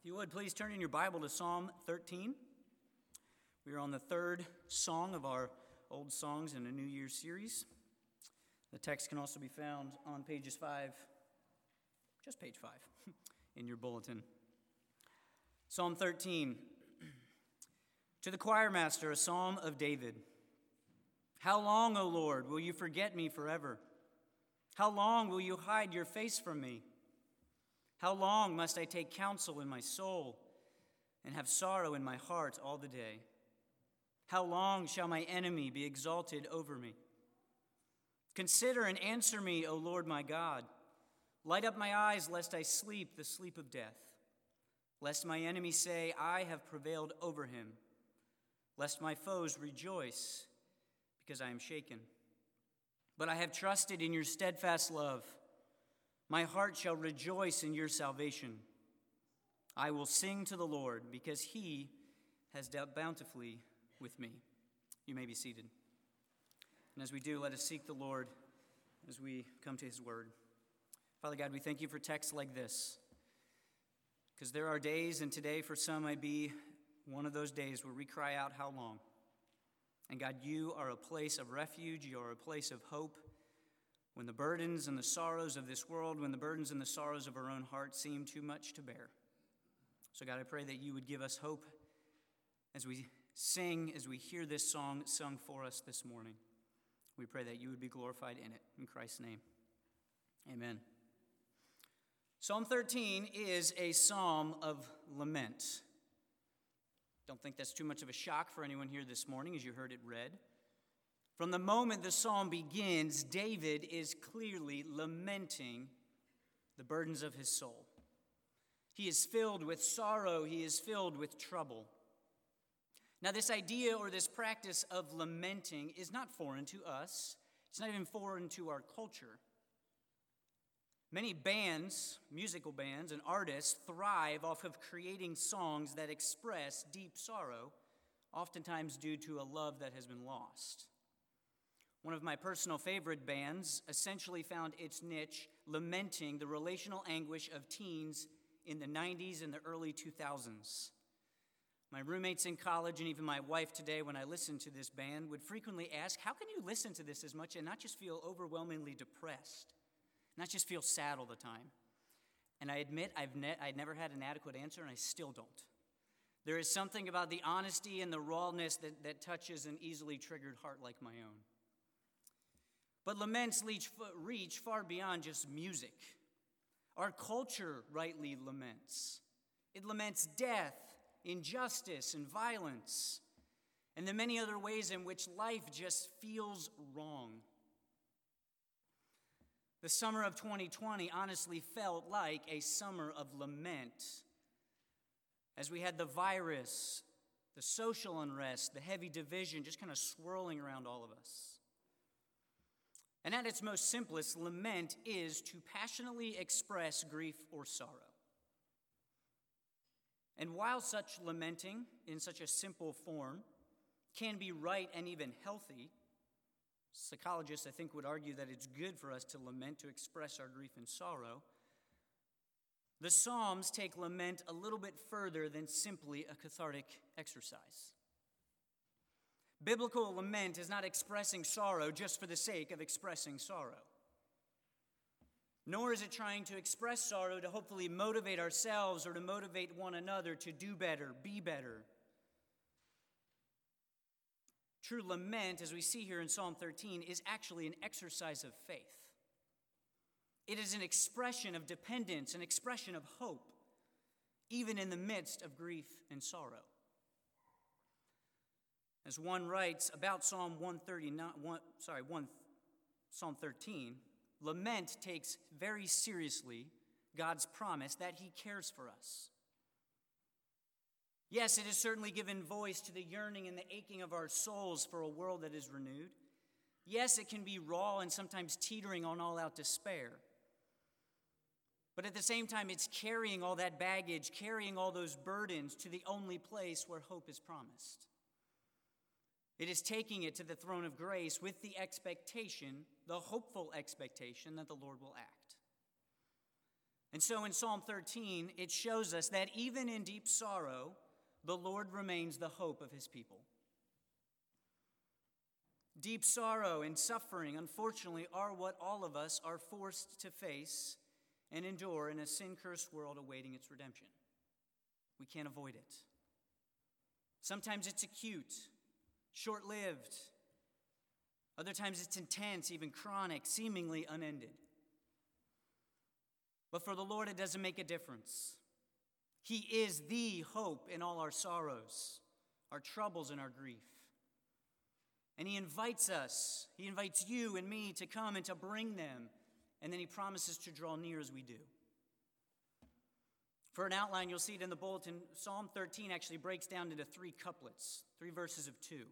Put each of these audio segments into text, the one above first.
If you would, please turn in your Bible to Psalm 13. We are on the third song of our Old Songs in a New Year series. The text can also be found on pages 5, just page 5, in your bulletin. Psalm 13. To the choir master, a psalm of David. How long, O Lord, will you forget me forever? How long will you hide your face from me? How long must I take counsel in my soul and have sorrow in my heart all the day? How long shall my enemy be exalted over me? Consider and answer me, O Lord my God. Light up my eyes, lest I sleep the sleep of death, lest my enemy say, I have prevailed over him, lest my foes rejoice because I am shaken. But I have trusted in your steadfast love. My heart shall rejoice in your salvation. I will sing to the Lord because he has dealt bountifully with me. You may be seated. And as we do, let us seek the Lord as we come to his word. Father God, we thank you for texts like this. Because there are days, and today for some might be one of those days where we cry out, How long? And God, you are a place of refuge, you are a place of hope. When the burdens and the sorrows of this world, when the burdens and the sorrows of our own heart seem too much to bear. So, God, I pray that you would give us hope as we sing, as we hear this song sung for us this morning. We pray that you would be glorified in it. In Christ's name, amen. Psalm 13 is a psalm of lament. Don't think that's too much of a shock for anyone here this morning as you heard it read. From the moment the psalm begins, David is clearly lamenting the burdens of his soul. He is filled with sorrow, he is filled with trouble. Now, this idea or this practice of lamenting is not foreign to us, it's not even foreign to our culture. Many bands, musical bands, and artists thrive off of creating songs that express deep sorrow, oftentimes due to a love that has been lost. One of my personal favorite bands essentially found its niche lamenting the relational anguish of teens in the 90s and the early 2000s. My roommates in college and even my wife today, when I listened to this band, would frequently ask, How can you listen to this as much and not just feel overwhelmingly depressed, not just feel sad all the time? And I admit I've ne- I'd never had an adequate answer, and I still don't. There is something about the honesty and the rawness that, that touches an easily triggered heart like my own. But laments reach far beyond just music. Our culture rightly laments. It laments death, injustice, and violence, and the many other ways in which life just feels wrong. The summer of 2020 honestly felt like a summer of lament. As we had the virus, the social unrest, the heavy division just kind of swirling around all of us. And at its most simplest, lament is to passionately express grief or sorrow. And while such lamenting in such a simple form can be right and even healthy, psychologists, I think, would argue that it's good for us to lament to express our grief and sorrow. The Psalms take lament a little bit further than simply a cathartic exercise. Biblical lament is not expressing sorrow just for the sake of expressing sorrow. Nor is it trying to express sorrow to hopefully motivate ourselves or to motivate one another to do better, be better. True lament, as we see here in Psalm 13, is actually an exercise of faith. It is an expression of dependence, an expression of hope, even in the midst of grief and sorrow. As one writes about Psalm 139, one, sorry, one, Psalm 13, lament takes very seriously God's promise that He cares for us. Yes, it has certainly given voice to the yearning and the aching of our souls for a world that is renewed. Yes, it can be raw and sometimes teetering on all out despair. But at the same time, it's carrying all that baggage, carrying all those burdens to the only place where hope is promised. It is taking it to the throne of grace with the expectation, the hopeful expectation, that the Lord will act. And so in Psalm 13, it shows us that even in deep sorrow, the Lord remains the hope of his people. Deep sorrow and suffering, unfortunately, are what all of us are forced to face and endure in a sin cursed world awaiting its redemption. We can't avoid it. Sometimes it's acute, short lived. Other times it's intense, even chronic, seemingly unended. But for the Lord, it doesn't make a difference. He is the hope in all our sorrows, our troubles, and our grief. And He invites us, He invites you and me to come and to bring them, and then He promises to draw near as we do. For an outline, you'll see it in the bulletin. Psalm 13 actually breaks down into three couplets, three verses of two.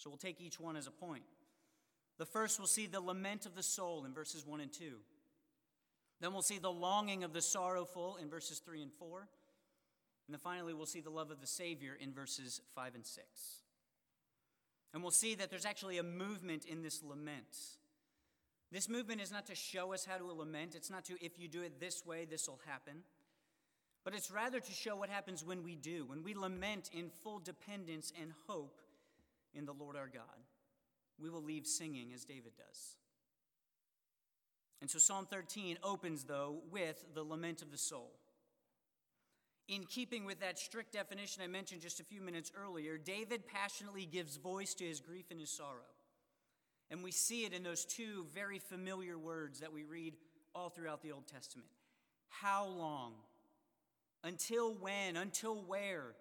So we'll take each one as a point. The first, we'll see the lament of the soul in verses 1 and 2. Then we'll see the longing of the sorrowful in verses 3 and 4. And then finally, we'll see the love of the Savior in verses 5 and 6. And we'll see that there's actually a movement in this lament. This movement is not to show us how to lament, it's not to, if you do it this way, this will happen. But it's rather to show what happens when we do, when we lament in full dependence and hope in the Lord our God. We will leave singing as David does. And so Psalm 13 opens, though, with the lament of the soul. In keeping with that strict definition I mentioned just a few minutes earlier, David passionately gives voice to his grief and his sorrow. And we see it in those two very familiar words that we read all throughout the Old Testament. How long? Until when? Until where?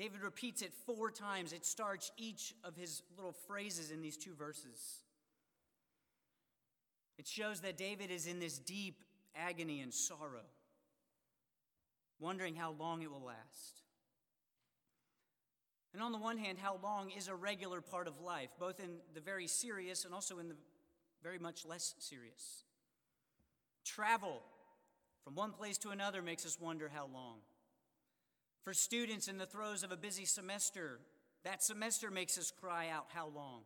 David repeats it four times. It starts each of his little phrases in these two verses. It shows that David is in this deep agony and sorrow, wondering how long it will last. And on the one hand, how long is a regular part of life, both in the very serious and also in the very much less serious. Travel from one place to another makes us wonder how long. For students in the throes of a busy semester, that semester makes us cry out, How long?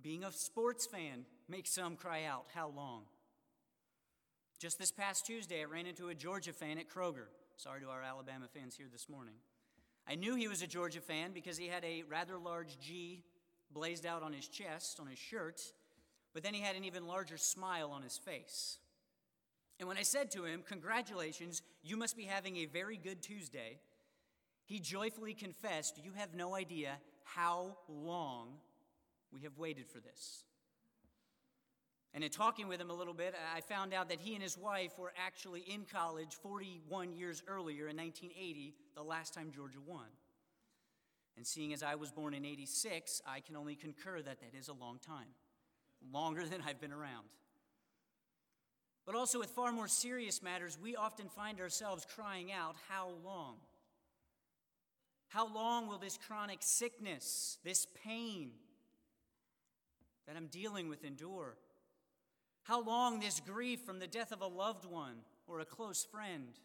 Being a sports fan makes some cry out, How long? Just this past Tuesday, I ran into a Georgia fan at Kroger. Sorry to our Alabama fans here this morning. I knew he was a Georgia fan because he had a rather large G blazed out on his chest, on his shirt, but then he had an even larger smile on his face. And when I said to him, Congratulations, you must be having a very good Tuesday, he joyfully confessed, You have no idea how long we have waited for this. And in talking with him a little bit, I found out that he and his wife were actually in college 41 years earlier in 1980, the last time Georgia won. And seeing as I was born in 86, I can only concur that that is a long time, longer than I've been around. But also, with far more serious matters, we often find ourselves crying out, How long? How long will this chronic sickness, this pain that I'm dealing with endure? How long this grief from the death of a loved one or a close friend?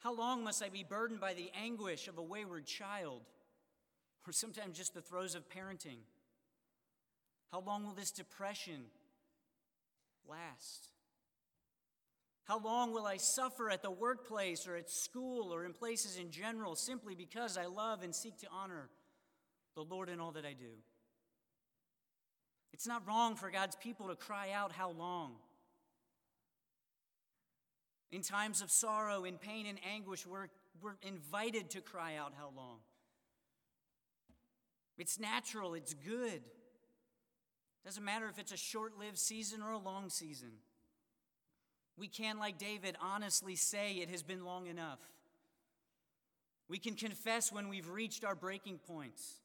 How long must I be burdened by the anguish of a wayward child or sometimes just the throes of parenting? How long will this depression last? How long will I suffer at the workplace or at school or in places in general simply because I love and seek to honor the Lord in all that I do? It's not wrong for God's people to cry out, How long? In times of sorrow, in pain, and anguish, we're, we're invited to cry out, How long? It's natural, it's good. Doesn't matter if it's a short lived season or a long season. We can, like David, honestly say it has been long enough. We can confess when we've reached our breaking points.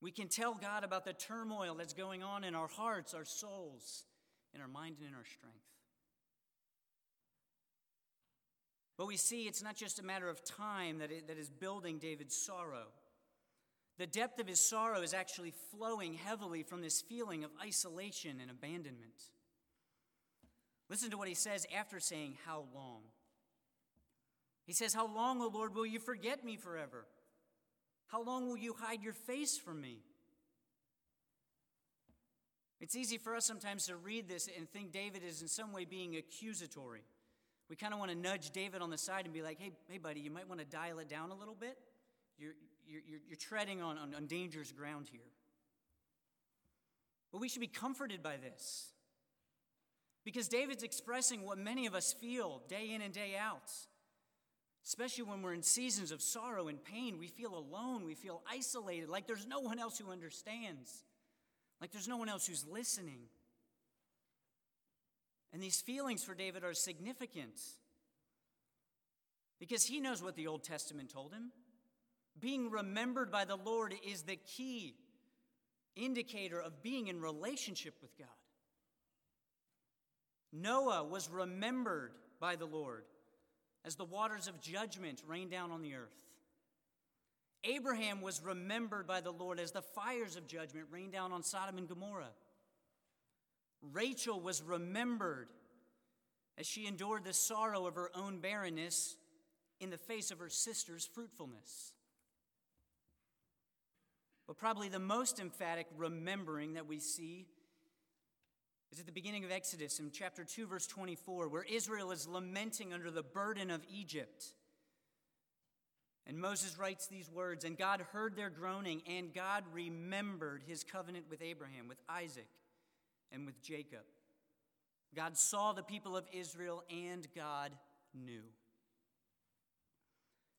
We can tell God about the turmoil that's going on in our hearts, our souls, in our mind, and in our strength. But we see it's not just a matter of time that, it, that is building David's sorrow. The depth of his sorrow is actually flowing heavily from this feeling of isolation and abandonment. Listen to what he says after saying, How long? He says, How long, O Lord, will you forget me forever? How long will you hide your face from me? It's easy for us sometimes to read this and think David is in some way being accusatory. We kind of want to nudge David on the side and be like, hey, hey buddy, you might want to dial it down a little bit. You're, you're, you're treading on, on, on dangerous ground here. But we should be comforted by this. Because David's expressing what many of us feel day in and day out. Especially when we're in seasons of sorrow and pain, we feel alone, we feel isolated, like there's no one else who understands, like there's no one else who's listening. And these feelings for David are significant because he knows what the Old Testament told him. Being remembered by the Lord is the key indicator of being in relationship with God. Noah was remembered by the Lord as the waters of judgment rained down on the earth. Abraham was remembered by the Lord as the fires of judgment rained down on Sodom and Gomorrah. Rachel was remembered as she endured the sorrow of her own barrenness in the face of her sister's fruitfulness. But probably the most emphatic remembering that we see is at the beginning of Exodus in chapter 2, verse 24, where Israel is lamenting under the burden of Egypt. And Moses writes these words And God heard their groaning, and God remembered his covenant with Abraham, with Isaac, and with Jacob. God saw the people of Israel, and God knew.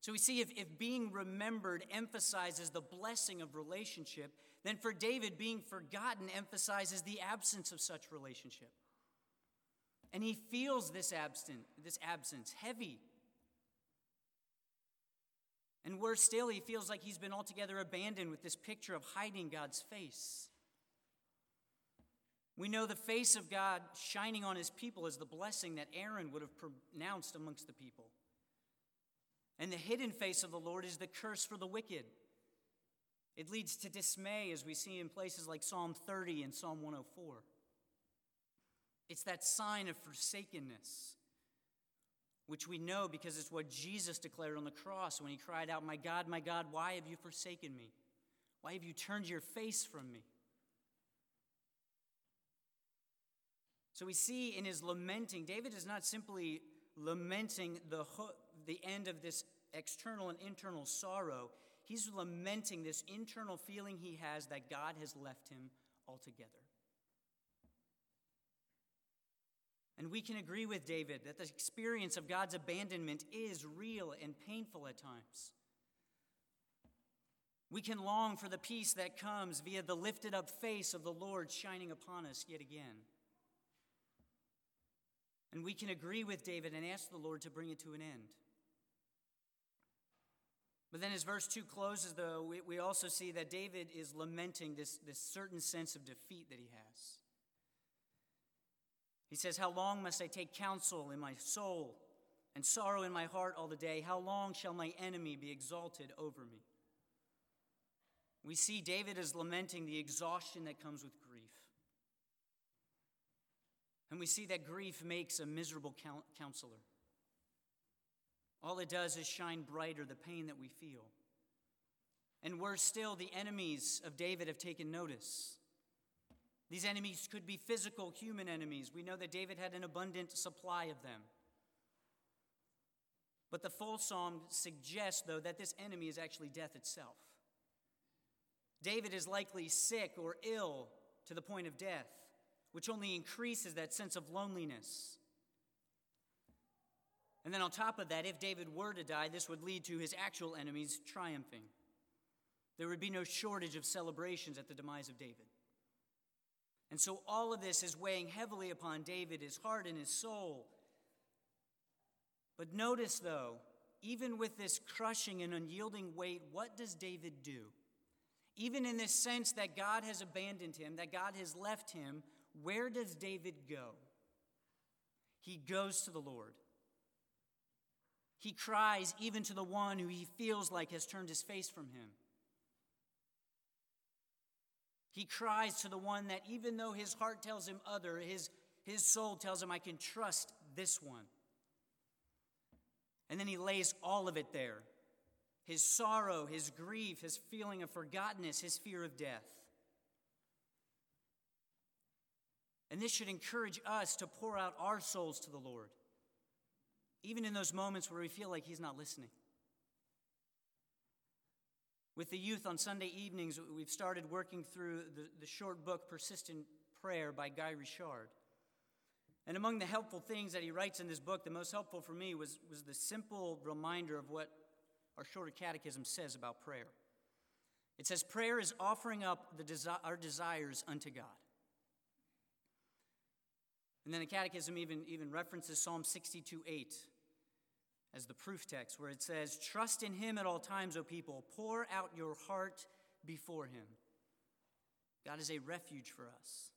So we see if, if being remembered emphasizes the blessing of relationship, then for David, being forgotten emphasizes the absence of such relationship. And he feels this absent, this absence heavy. And worse still, he feels like he's been altogether abandoned with this picture of hiding God's face. We know the face of God shining on his people is the blessing that Aaron would have pronounced amongst the people. And the hidden face of the Lord is the curse for the wicked. It leads to dismay, as we see in places like Psalm 30 and Psalm 104. It's that sign of forsakenness, which we know because it's what Jesus declared on the cross when he cried out, My God, my God, why have you forsaken me? Why have you turned your face from me? So we see in his lamenting, David is not simply lamenting the, the end of this external and internal sorrow, he's lamenting this internal feeling he has that God has left him altogether. And we can agree with David that the experience of God's abandonment is real and painful at times. We can long for the peace that comes via the lifted up face of the Lord shining upon us yet again. And we can agree with David and ask the Lord to bring it to an end. But then as verse 2 closes, though, we, we also see that David is lamenting this, this certain sense of defeat that he has. He says, How long must I take counsel in my soul and sorrow in my heart all the day? How long shall my enemy be exalted over me? We see David is lamenting the exhaustion that comes with grief. And we see that grief makes a miserable counselor. All it does is shine brighter the pain that we feel. And worse still, the enemies of David have taken notice. These enemies could be physical, human enemies. We know that David had an abundant supply of them. But the full psalm suggests, though, that this enemy is actually death itself. David is likely sick or ill to the point of death, which only increases that sense of loneliness. And then on top of that, if David were to die, this would lead to his actual enemies triumphing. There would be no shortage of celebrations at the demise of David. And so all of this is weighing heavily upon David, his heart and his soul. But notice, though, even with this crushing and unyielding weight, what does David do? Even in this sense that God has abandoned him, that God has left him, where does David go? He goes to the Lord. He cries even to the one who he feels like has turned his face from him. He cries to the one that even though his heart tells him other, his, his soul tells him, I can trust this one. And then he lays all of it there his sorrow, his grief, his feeling of forgottenness, his fear of death. And this should encourage us to pour out our souls to the Lord, even in those moments where we feel like He's not listening. With the youth on Sunday evenings, we've started working through the, the short book Persistent Prayer by Guy Richard. And among the helpful things that he writes in this book, the most helpful for me was, was the simple reminder of what our shorter catechism says about prayer. It says, Prayer is offering up desi- our desires unto God. And then the Catechism even, even references Psalm 62 8 as the proof text, where it says, Trust in him at all times, O people. Pour out your heart before him. God is a refuge for us.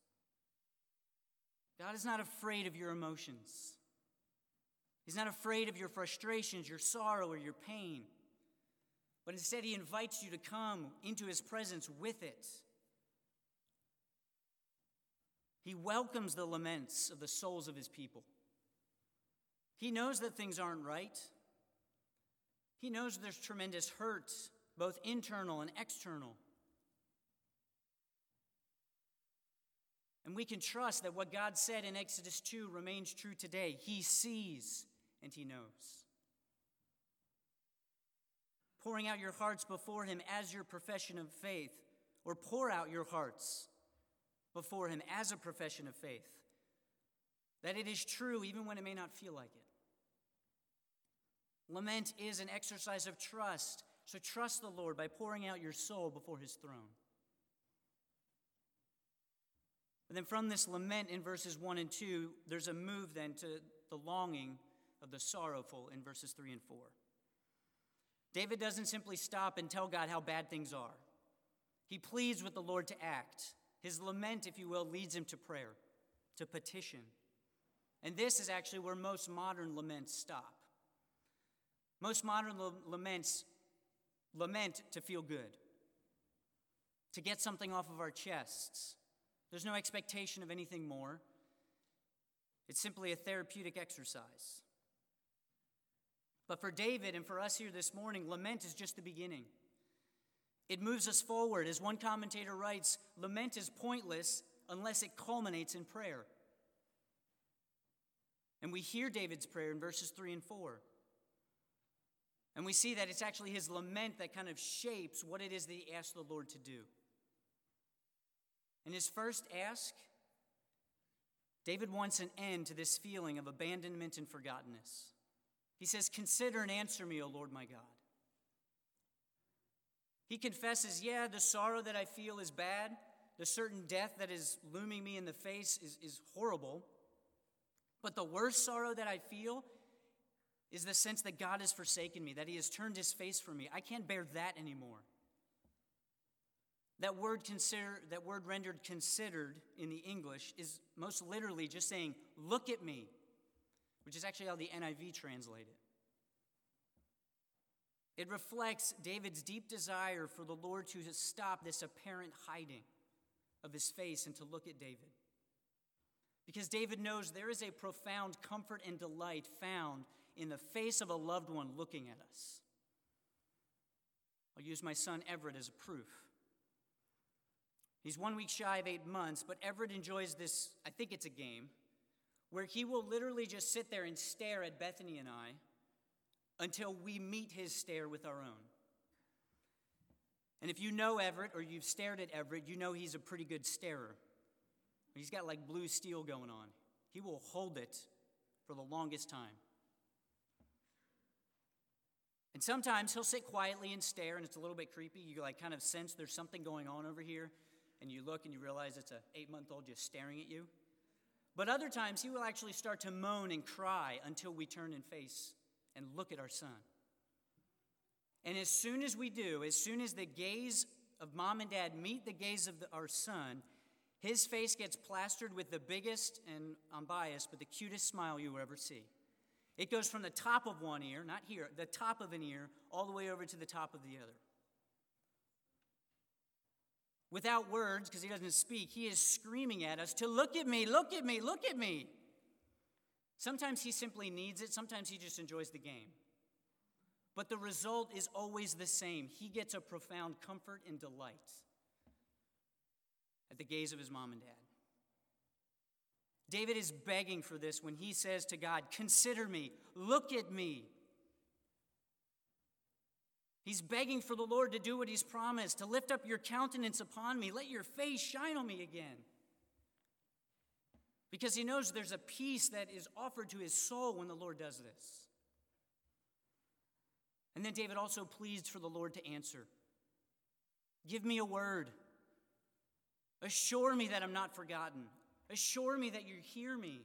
God is not afraid of your emotions. He's not afraid of your frustrations, your sorrow, or your pain. But instead, He invites you to come into His presence with it. He welcomes the laments of the souls of His people. He knows that things aren't right. He knows there's tremendous hurt, both internal and external. And we can trust that what God said in Exodus 2 remains true today. He sees and He knows. Pouring out your hearts before Him as your profession of faith, or pour out your hearts before Him as a profession of faith. That it is true even when it may not feel like it. Lament is an exercise of trust, so trust the Lord by pouring out your soul before His throne. And then from this lament in verses 1 and 2, there's a move then to the longing of the sorrowful in verses 3 and 4. David doesn't simply stop and tell God how bad things are. He pleads with the Lord to act. His lament, if you will, leads him to prayer, to petition. And this is actually where most modern laments stop. Most modern laments lament to feel good, to get something off of our chests, there's no expectation of anything more. It's simply a therapeutic exercise. But for David and for us here this morning, lament is just the beginning. It moves us forward. As one commentator writes, lament is pointless unless it culminates in prayer. And we hear David's prayer in verses 3 and 4. And we see that it's actually his lament that kind of shapes what it is that he asks the Lord to do. In his first ask, David wants an end to this feeling of abandonment and forgottenness. He says, Consider and answer me, O Lord my God. He confesses, Yeah, the sorrow that I feel is bad. The certain death that is looming me in the face is, is horrible. But the worst sorrow that I feel is the sense that God has forsaken me, that He has turned His face from me. I can't bear that anymore. That word consider, that word rendered considered in the English is most literally just saying, look at me, which is actually how the NIV translates it. It reflects David's deep desire for the Lord to stop this apparent hiding of his face and to look at David. Because David knows there is a profound comfort and delight found in the face of a loved one looking at us. I'll use my son Everett as a proof. He's one week shy of eight months, but Everett enjoys this, I think it's a game, where he will literally just sit there and stare at Bethany and I until we meet his stare with our own. And if you know Everett or you've stared at Everett, you know he's a pretty good starer. He's got like blue steel going on. He will hold it for the longest time. And sometimes he'll sit quietly and stare, and it's a little bit creepy. You like kind of sense there's something going on over here and you look and you realize it's an eight month old just staring at you. But other times, he will actually start to moan and cry until we turn and face and look at our son. And as soon as we do, as soon as the gaze of mom and dad meet the gaze of the, our son, his face gets plastered with the biggest, and I'm biased, but the cutest smile you will ever see. It goes from the top of one ear, not here, the top of an ear, all the way over to the top of the other. Without words, because he doesn't speak, he is screaming at us to look at me, look at me, look at me. Sometimes he simply needs it, sometimes he just enjoys the game. But the result is always the same. He gets a profound comfort and delight at the gaze of his mom and dad. David is begging for this when he says to God, Consider me, look at me. He's begging for the Lord to do what he's promised, to lift up your countenance upon me, let your face shine on me again. Because he knows there's a peace that is offered to his soul when the Lord does this. And then David also pleads for the Lord to answer. Give me a word. Assure me that I'm not forgotten. Assure me that you hear me.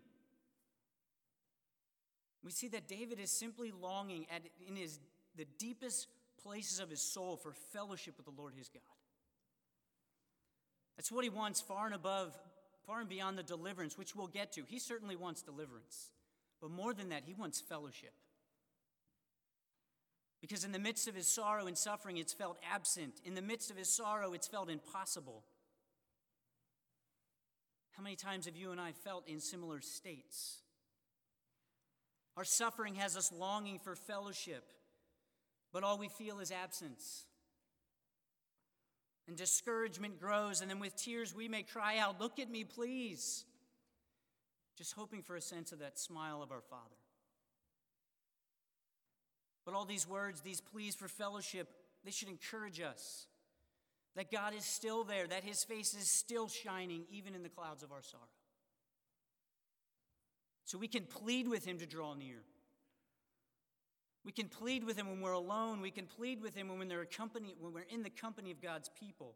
We see that David is simply longing at, in his, the deepest places of his soul for fellowship with the Lord his God. That's what he wants far and above, far and beyond the deliverance, which we'll get to. He certainly wants deliverance. But more than that, he wants fellowship. Because in the midst of his sorrow and suffering, it's felt absent. In the midst of his sorrow, it's felt impossible. How many times have you and I felt in similar states? Our suffering has us longing for fellowship, but all we feel is absence. And discouragement grows, and then with tears we may cry out, Look at me, please. Just hoping for a sense of that smile of our Father. But all these words, these pleas for fellowship, they should encourage us that God is still there, that his face is still shining, even in the clouds of our sorrow. So we can plead with him to draw near. We can plead with him when we're alone. We can plead with him when, company, when we're in the company of God's people.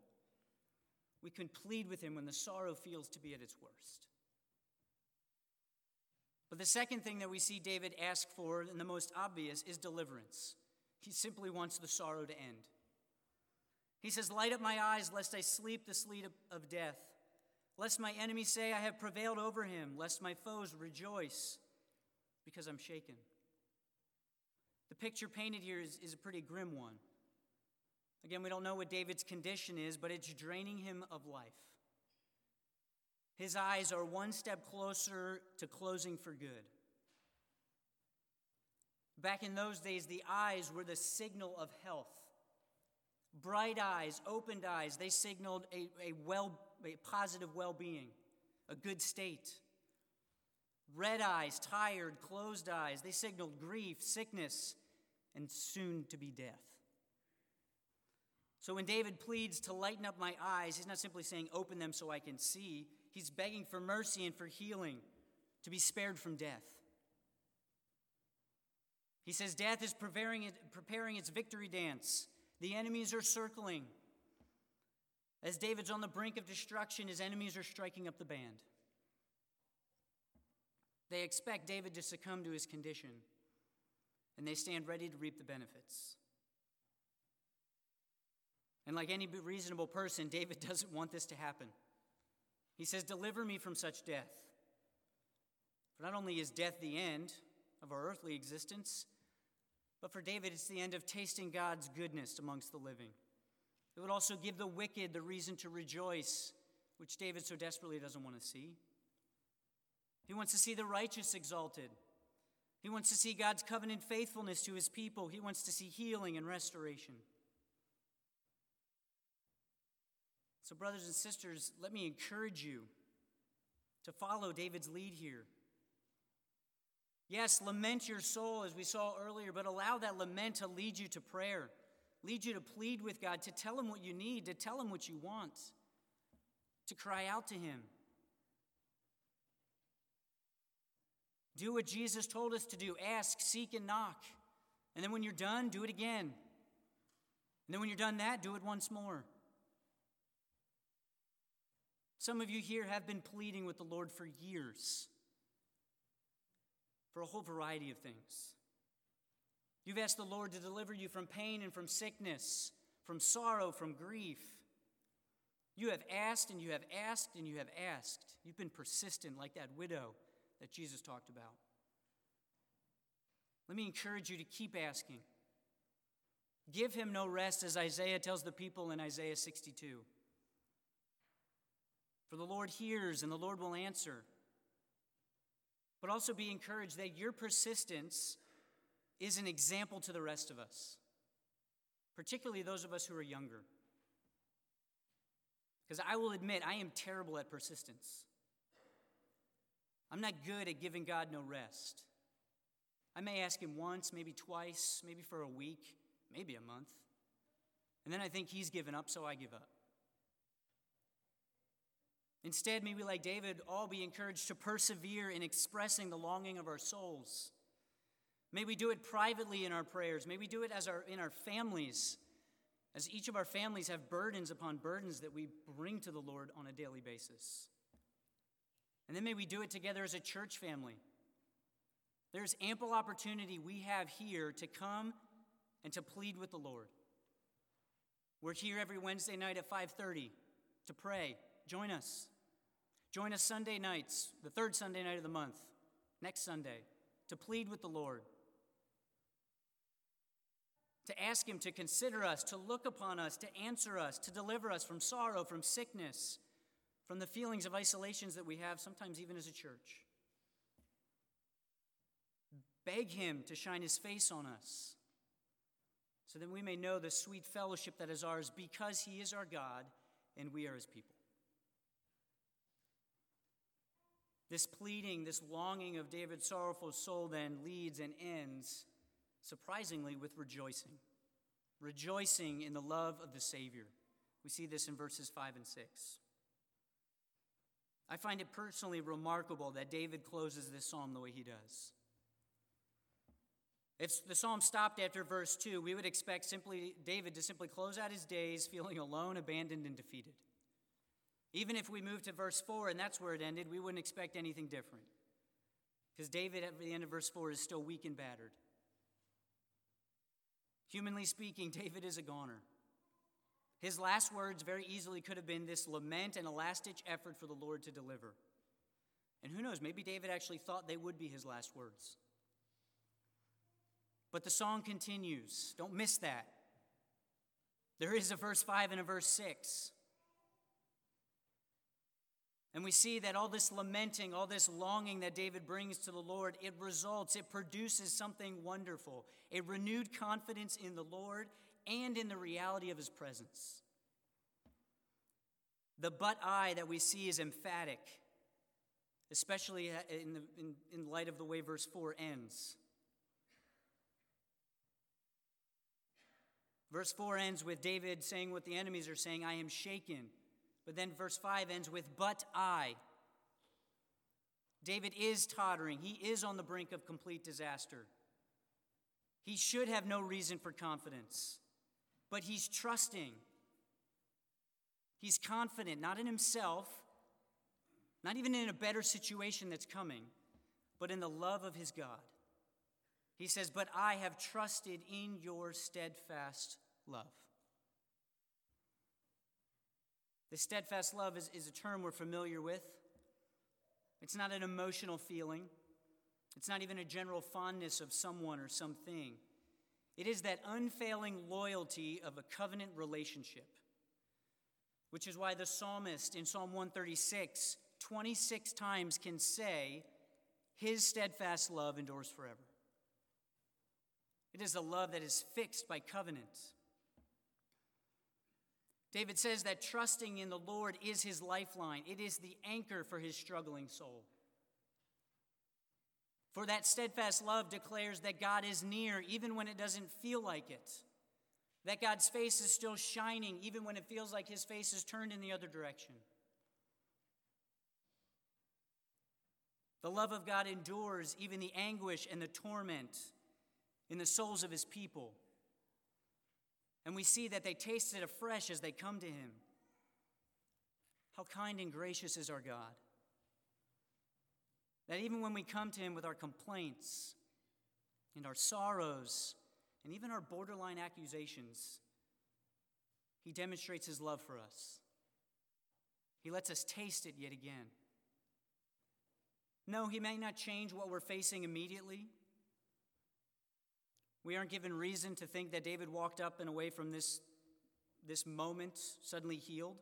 We can plead with him when the sorrow feels to be at its worst. But the second thing that we see David ask for, and the most obvious, is deliverance. He simply wants the sorrow to end. He says, Light up my eyes, lest I sleep the sleep of death, lest my enemies say I have prevailed over him, lest my foes rejoice because I'm shaken. The picture painted here is, is a pretty grim one. Again, we don't know what David's condition is, but it's draining him of life. His eyes are one step closer to closing for good. Back in those days, the eyes were the signal of health. Bright eyes, opened eyes, they signaled a, a, well, a positive well being, a good state. Red eyes, tired, closed eyes, they signaled grief, sickness, and soon to be death. So when David pleads to lighten up my eyes, he's not simply saying, open them so I can see. He's begging for mercy and for healing, to be spared from death. He says, Death is preparing, preparing its victory dance. The enemies are circling. As David's on the brink of destruction, his enemies are striking up the band. They expect David to succumb to his condition, and they stand ready to reap the benefits. And like any reasonable person, David doesn't want this to happen. He says, Deliver me from such death. For not only is death the end of our earthly existence, but for David, it's the end of tasting God's goodness amongst the living. It would also give the wicked the reason to rejoice, which David so desperately doesn't want to see. He wants to see the righteous exalted. He wants to see God's covenant faithfulness to his people. He wants to see healing and restoration. So, brothers and sisters, let me encourage you to follow David's lead here. Yes, lament your soul, as we saw earlier, but allow that lament to lead you to prayer, lead you to plead with God, to tell Him what you need, to tell Him what you want, to cry out to Him. Do what Jesus told us to do ask, seek, and knock. And then when you're done, do it again. And then when you're done that, do it once more. Some of you here have been pleading with the Lord for years for a whole variety of things. You've asked the Lord to deliver you from pain and from sickness, from sorrow, from grief. You have asked and you have asked and you have asked. You've been persistent, like that widow that Jesus talked about. Let me encourage you to keep asking. Give him no rest, as Isaiah tells the people in Isaiah 62. For the Lord hears and the Lord will answer. But also be encouraged that your persistence is an example to the rest of us, particularly those of us who are younger. Because I will admit, I am terrible at persistence. I'm not good at giving God no rest. I may ask Him once, maybe twice, maybe for a week, maybe a month. And then I think He's given up, so I give up. Instead, may we, like David, all be encouraged to persevere in expressing the longing of our souls. May we do it privately in our prayers. May we do it as our, in our families, as each of our families have burdens upon burdens that we bring to the Lord on a daily basis. And then may we do it together as a church family. There's ample opportunity we have here to come and to plead with the Lord. We're here every Wednesday night at 5:30 to pray. Join us. Join us Sunday nights, the third Sunday night of the month, next Sunday, to plead with the Lord. To ask Him to consider us, to look upon us, to answer us, to deliver us from sorrow, from sickness, from the feelings of isolations that we have, sometimes even as a church. Beg Him to shine His face on us so that we may know the sweet fellowship that is ours because He is our God and we are His people. This pleading, this longing of David's sorrowful soul then leads and ends, surprisingly, with rejoicing. Rejoicing in the love of the Savior. We see this in verses 5 and 6. I find it personally remarkable that David closes this psalm the way he does. If the psalm stopped after verse 2, we would expect simply David to simply close out his days feeling alone, abandoned, and defeated. Even if we move to verse 4 and that's where it ended, we wouldn't expect anything different. Because David, at the end of verse 4, is still weak and battered. Humanly speaking, David is a goner. His last words very easily could have been this lament and a last ditch effort for the Lord to deliver. And who knows, maybe David actually thought they would be his last words. But the song continues. Don't miss that. There is a verse 5 and a verse 6. And we see that all this lamenting, all this longing that David brings to the Lord, it results, it produces something wonderful a renewed confidence in the Lord and in the reality of his presence. The but I that we see is emphatic, especially in, the, in, in light of the way verse 4 ends. Verse 4 ends with David saying what the enemies are saying I am shaken. But then verse 5 ends with, But I. David is tottering. He is on the brink of complete disaster. He should have no reason for confidence, but he's trusting. He's confident, not in himself, not even in a better situation that's coming, but in the love of his God. He says, But I have trusted in your steadfast love. The steadfast love is, is a term we're familiar with. It's not an emotional feeling, it's not even a general fondness of someone or something. It is that unfailing loyalty of a covenant relationship, which is why the psalmist in Psalm 136 26 times can say, His steadfast love endures forever. It is a love that is fixed by covenant. David says that trusting in the Lord is his lifeline, it is the anchor for his struggling soul. For that steadfast love declares that God is near even when it doesn't feel like it. That God's face is still shining even when it feels like his face is turned in the other direction. The love of God endures even the anguish and the torment in the souls of his people. And we see that they taste it afresh as they come to him. How kind and gracious is our God. That even when we come to him with our complaints and our sorrows and even our borderline accusations, he demonstrates his love for us. He lets us taste it yet again. No, he may not change what we're facing immediately. We aren't given reason to think that David walked up and away from this, this moment suddenly healed.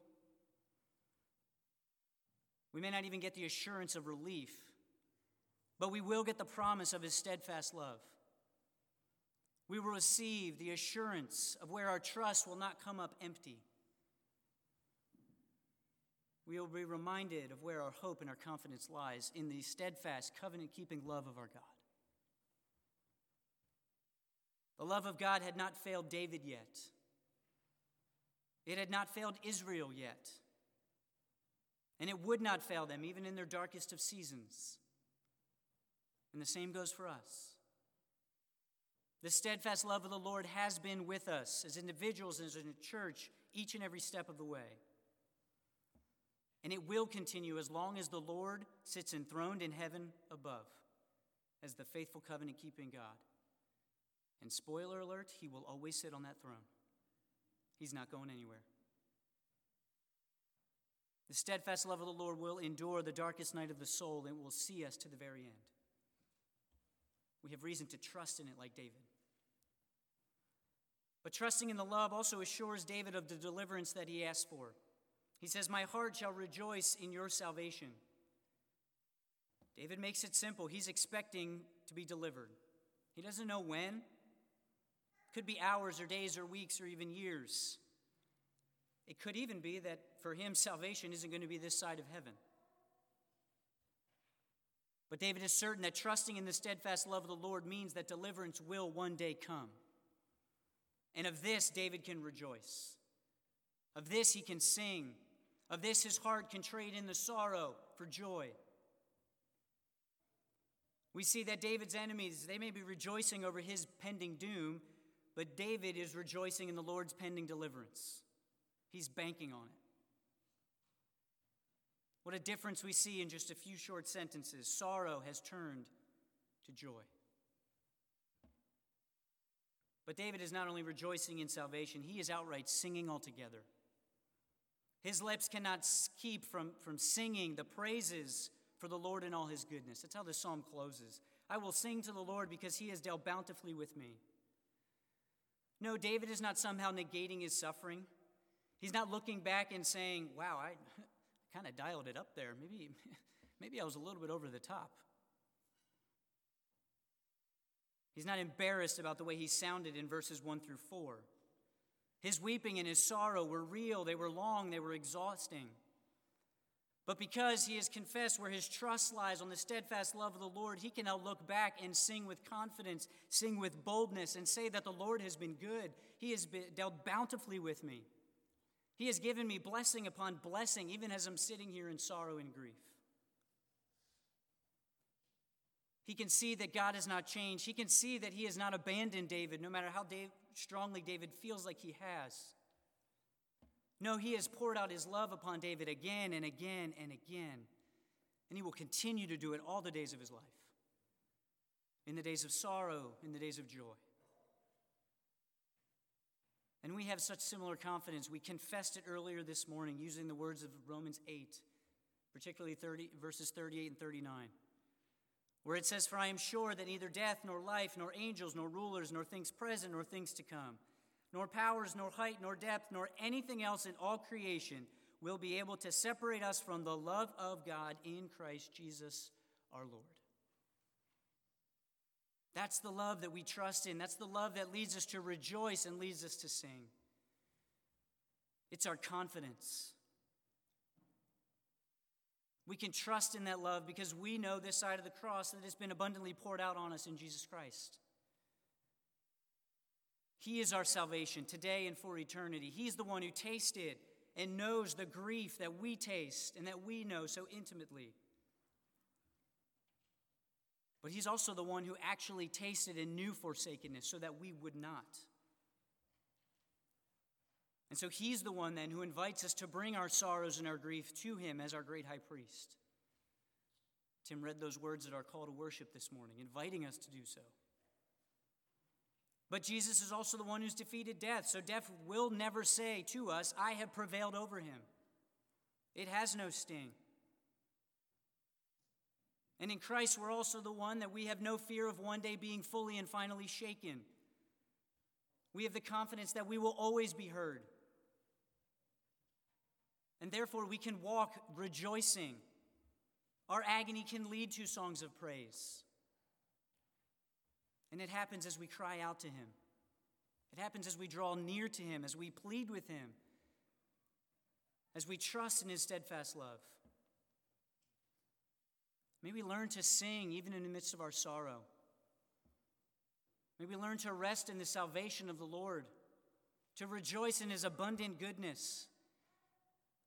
We may not even get the assurance of relief, but we will get the promise of his steadfast love. We will receive the assurance of where our trust will not come up empty. we will be reminded of where our hope and our confidence lies in the steadfast, covenant keeping love of our God. The love of God had not failed David yet, it had not failed Israel yet. And it would not fail them, even in their darkest of seasons. And the same goes for us. The steadfast love of the Lord has been with us as individuals, as a church, each and every step of the way. And it will continue as long as the Lord sits enthroned in heaven above as the faithful covenant keeping God. And spoiler alert, he will always sit on that throne. He's not going anywhere. The steadfast love of the Lord will endure the darkest night of the soul and will see us to the very end. We have reason to trust in it like David. But trusting in the love also assures David of the deliverance that he asked for. He says, My heart shall rejoice in your salvation. David makes it simple. He's expecting to be delivered. He doesn't know when. It could be hours or days or weeks or even years. It could even be that for him, salvation isn't going to be this side of heaven. But David is certain that trusting in the steadfast love of the Lord means that deliverance will one day come. And of this, David can rejoice. Of this, he can sing. Of this, his heart can trade in the sorrow for joy. We see that David's enemies, they may be rejoicing over his pending doom, but David is rejoicing in the Lord's pending deliverance. He's banking on it. What a difference we see in just a few short sentences. Sorrow has turned to joy. But David is not only rejoicing in salvation, he is outright singing altogether. His lips cannot keep from, from singing the praises for the Lord and all his goodness. That's how the psalm closes. I will sing to the Lord because he has dealt bountifully with me. No, David is not somehow negating his suffering. He's not looking back and saying, wow, I kind of dialed it up there. Maybe, maybe I was a little bit over the top. He's not embarrassed about the way he sounded in verses 1 through 4. His weeping and his sorrow were real, they were long, they were exhausting. But because he has confessed where his trust lies on the steadfast love of the Lord, he can now look back and sing with confidence, sing with boldness, and say that the Lord has been good. He has been, dealt bountifully with me. He has given me blessing upon blessing, even as I'm sitting here in sorrow and grief. He can see that God has not changed. He can see that He has not abandoned David, no matter how Dave, strongly David feels like he has. No, He has poured out His love upon David again and again and again. And He will continue to do it all the days of His life in the days of sorrow, in the days of joy. And we have such similar confidence. We confessed it earlier this morning using the words of Romans 8, particularly 30, verses 38 and 39, where it says, For I am sure that neither death, nor life, nor angels, nor rulers, nor things present, nor things to come, nor powers, nor height, nor depth, nor anything else in all creation will be able to separate us from the love of God in Christ Jesus our Lord. That's the love that we trust in. That's the love that leads us to rejoice and leads us to sing. It's our confidence. We can trust in that love because we know this side of the cross that has been abundantly poured out on us in Jesus Christ. He is our salvation today and for eternity. He's the one who tasted and knows the grief that we taste and that we know so intimately. But he's also the one who actually tasted and knew forsakenness so that we would not. And so he's the one then who invites us to bring our sorrows and our grief to him as our great high priest. Tim read those words at our call to worship this morning, inviting us to do so. But Jesus is also the one who's defeated death, so death will never say to us, I have prevailed over him. It has no sting. And in Christ, we're also the one that we have no fear of one day being fully and finally shaken. We have the confidence that we will always be heard. And therefore, we can walk rejoicing. Our agony can lead to songs of praise. And it happens as we cry out to Him. It happens as we draw near to Him, as we plead with Him. as we trust in his steadfast love. May we learn to sing even in the midst of our sorrow. May we learn to rest in the salvation of the Lord, to rejoice in his abundant goodness.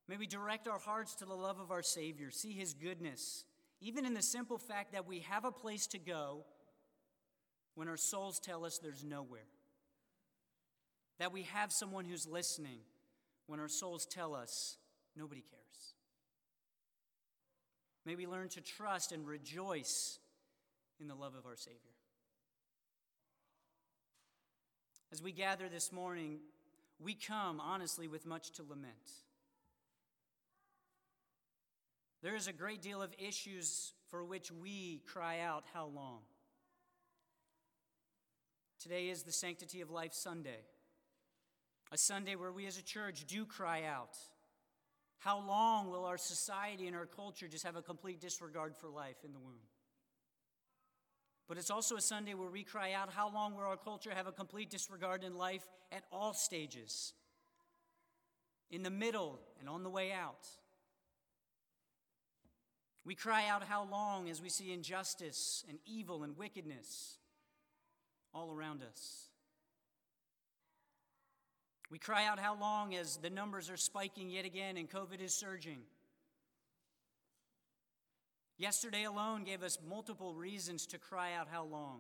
May we direct our hearts to the love of our Savior, see his goodness, even in the simple fact that we have a place to go when our souls tell us there's nowhere. That we have someone who's listening when our souls tell us nobody cares. May we learn to trust and rejoice in the love of our Savior. As we gather this morning, we come honestly with much to lament. There is a great deal of issues for which we cry out, How long? Today is the Sanctity of Life Sunday, a Sunday where we as a church do cry out. How long will our society and our culture just have a complete disregard for life in the womb? But it's also a Sunday where we cry out, How long will our culture have a complete disregard in life at all stages? In the middle and on the way out. We cry out, How long, as we see injustice and evil and wickedness all around us. We cry out how long as the numbers are spiking yet again and COVID is surging. Yesterday alone gave us multiple reasons to cry out how long.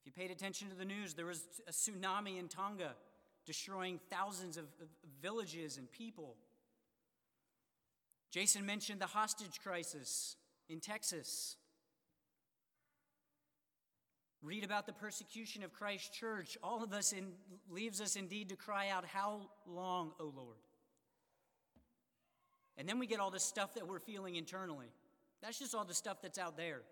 If you paid attention to the news, there was a tsunami in Tonga destroying thousands of, villages and people. Jason mentioned the hostage crisis in Texas. Read about the persecution of Christ's church. All of us in, leaves us indeed to cry out, How long, O Lord? And then we get all the stuff that we're feeling internally. That's just all the stuff that's out there.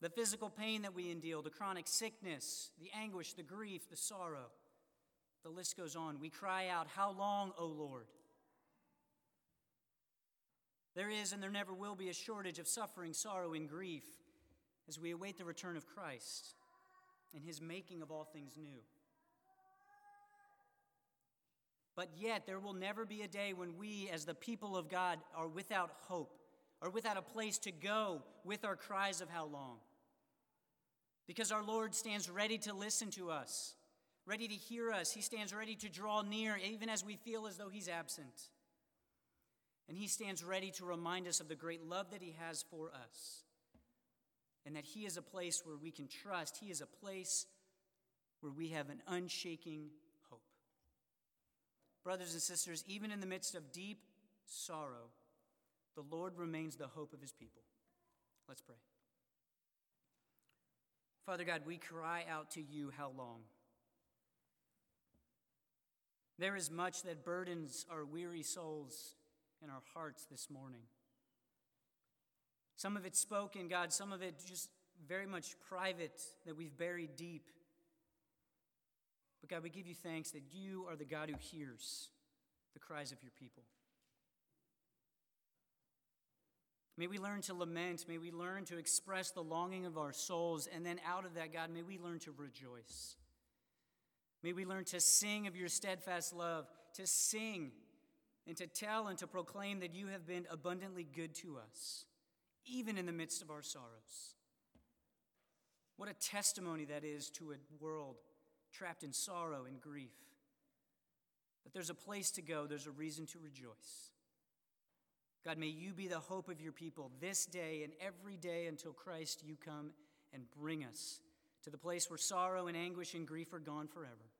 The physical pain that we endure, the chronic sickness, the anguish, the grief, the sorrow. The list goes on. We cry out, How long, O Lord? There is and there never will be a shortage of suffering, sorrow, and grief as we await the return of Christ and his making of all things new. But yet, there will never be a day when we, as the people of God, are without hope or without a place to go with our cries of how long. Because our Lord stands ready to listen to us, ready to hear us. He stands ready to draw near, even as we feel as though He's absent. And He stands ready to remind us of the great love that He has for us and that He is a place where we can trust. He is a place where we have an unshaking hope. Brothers and sisters, even in the midst of deep sorrow, the Lord remains the hope of His people. Let's pray. Father God, we cry out to you, how long? There is much that burdens our weary souls and our hearts this morning. Some of it spoken, God, some of it just very much private that we've buried deep. But God, we give you thanks that you are the God who hears the cries of your people. May we learn to lament. May we learn to express the longing of our souls. And then out of that, God, may we learn to rejoice. May we learn to sing of your steadfast love, to sing and to tell and to proclaim that you have been abundantly good to us even in the midst of our sorrows. What a testimony that is to a world trapped in sorrow and grief. That there's a place to go, there's a reason to rejoice. God, may you be the hope of your people this day and every day until Christ you come and bring us to the place where sorrow and anguish and grief are gone forever.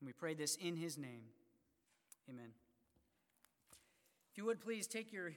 And we pray this in his name. Amen. If you would please take your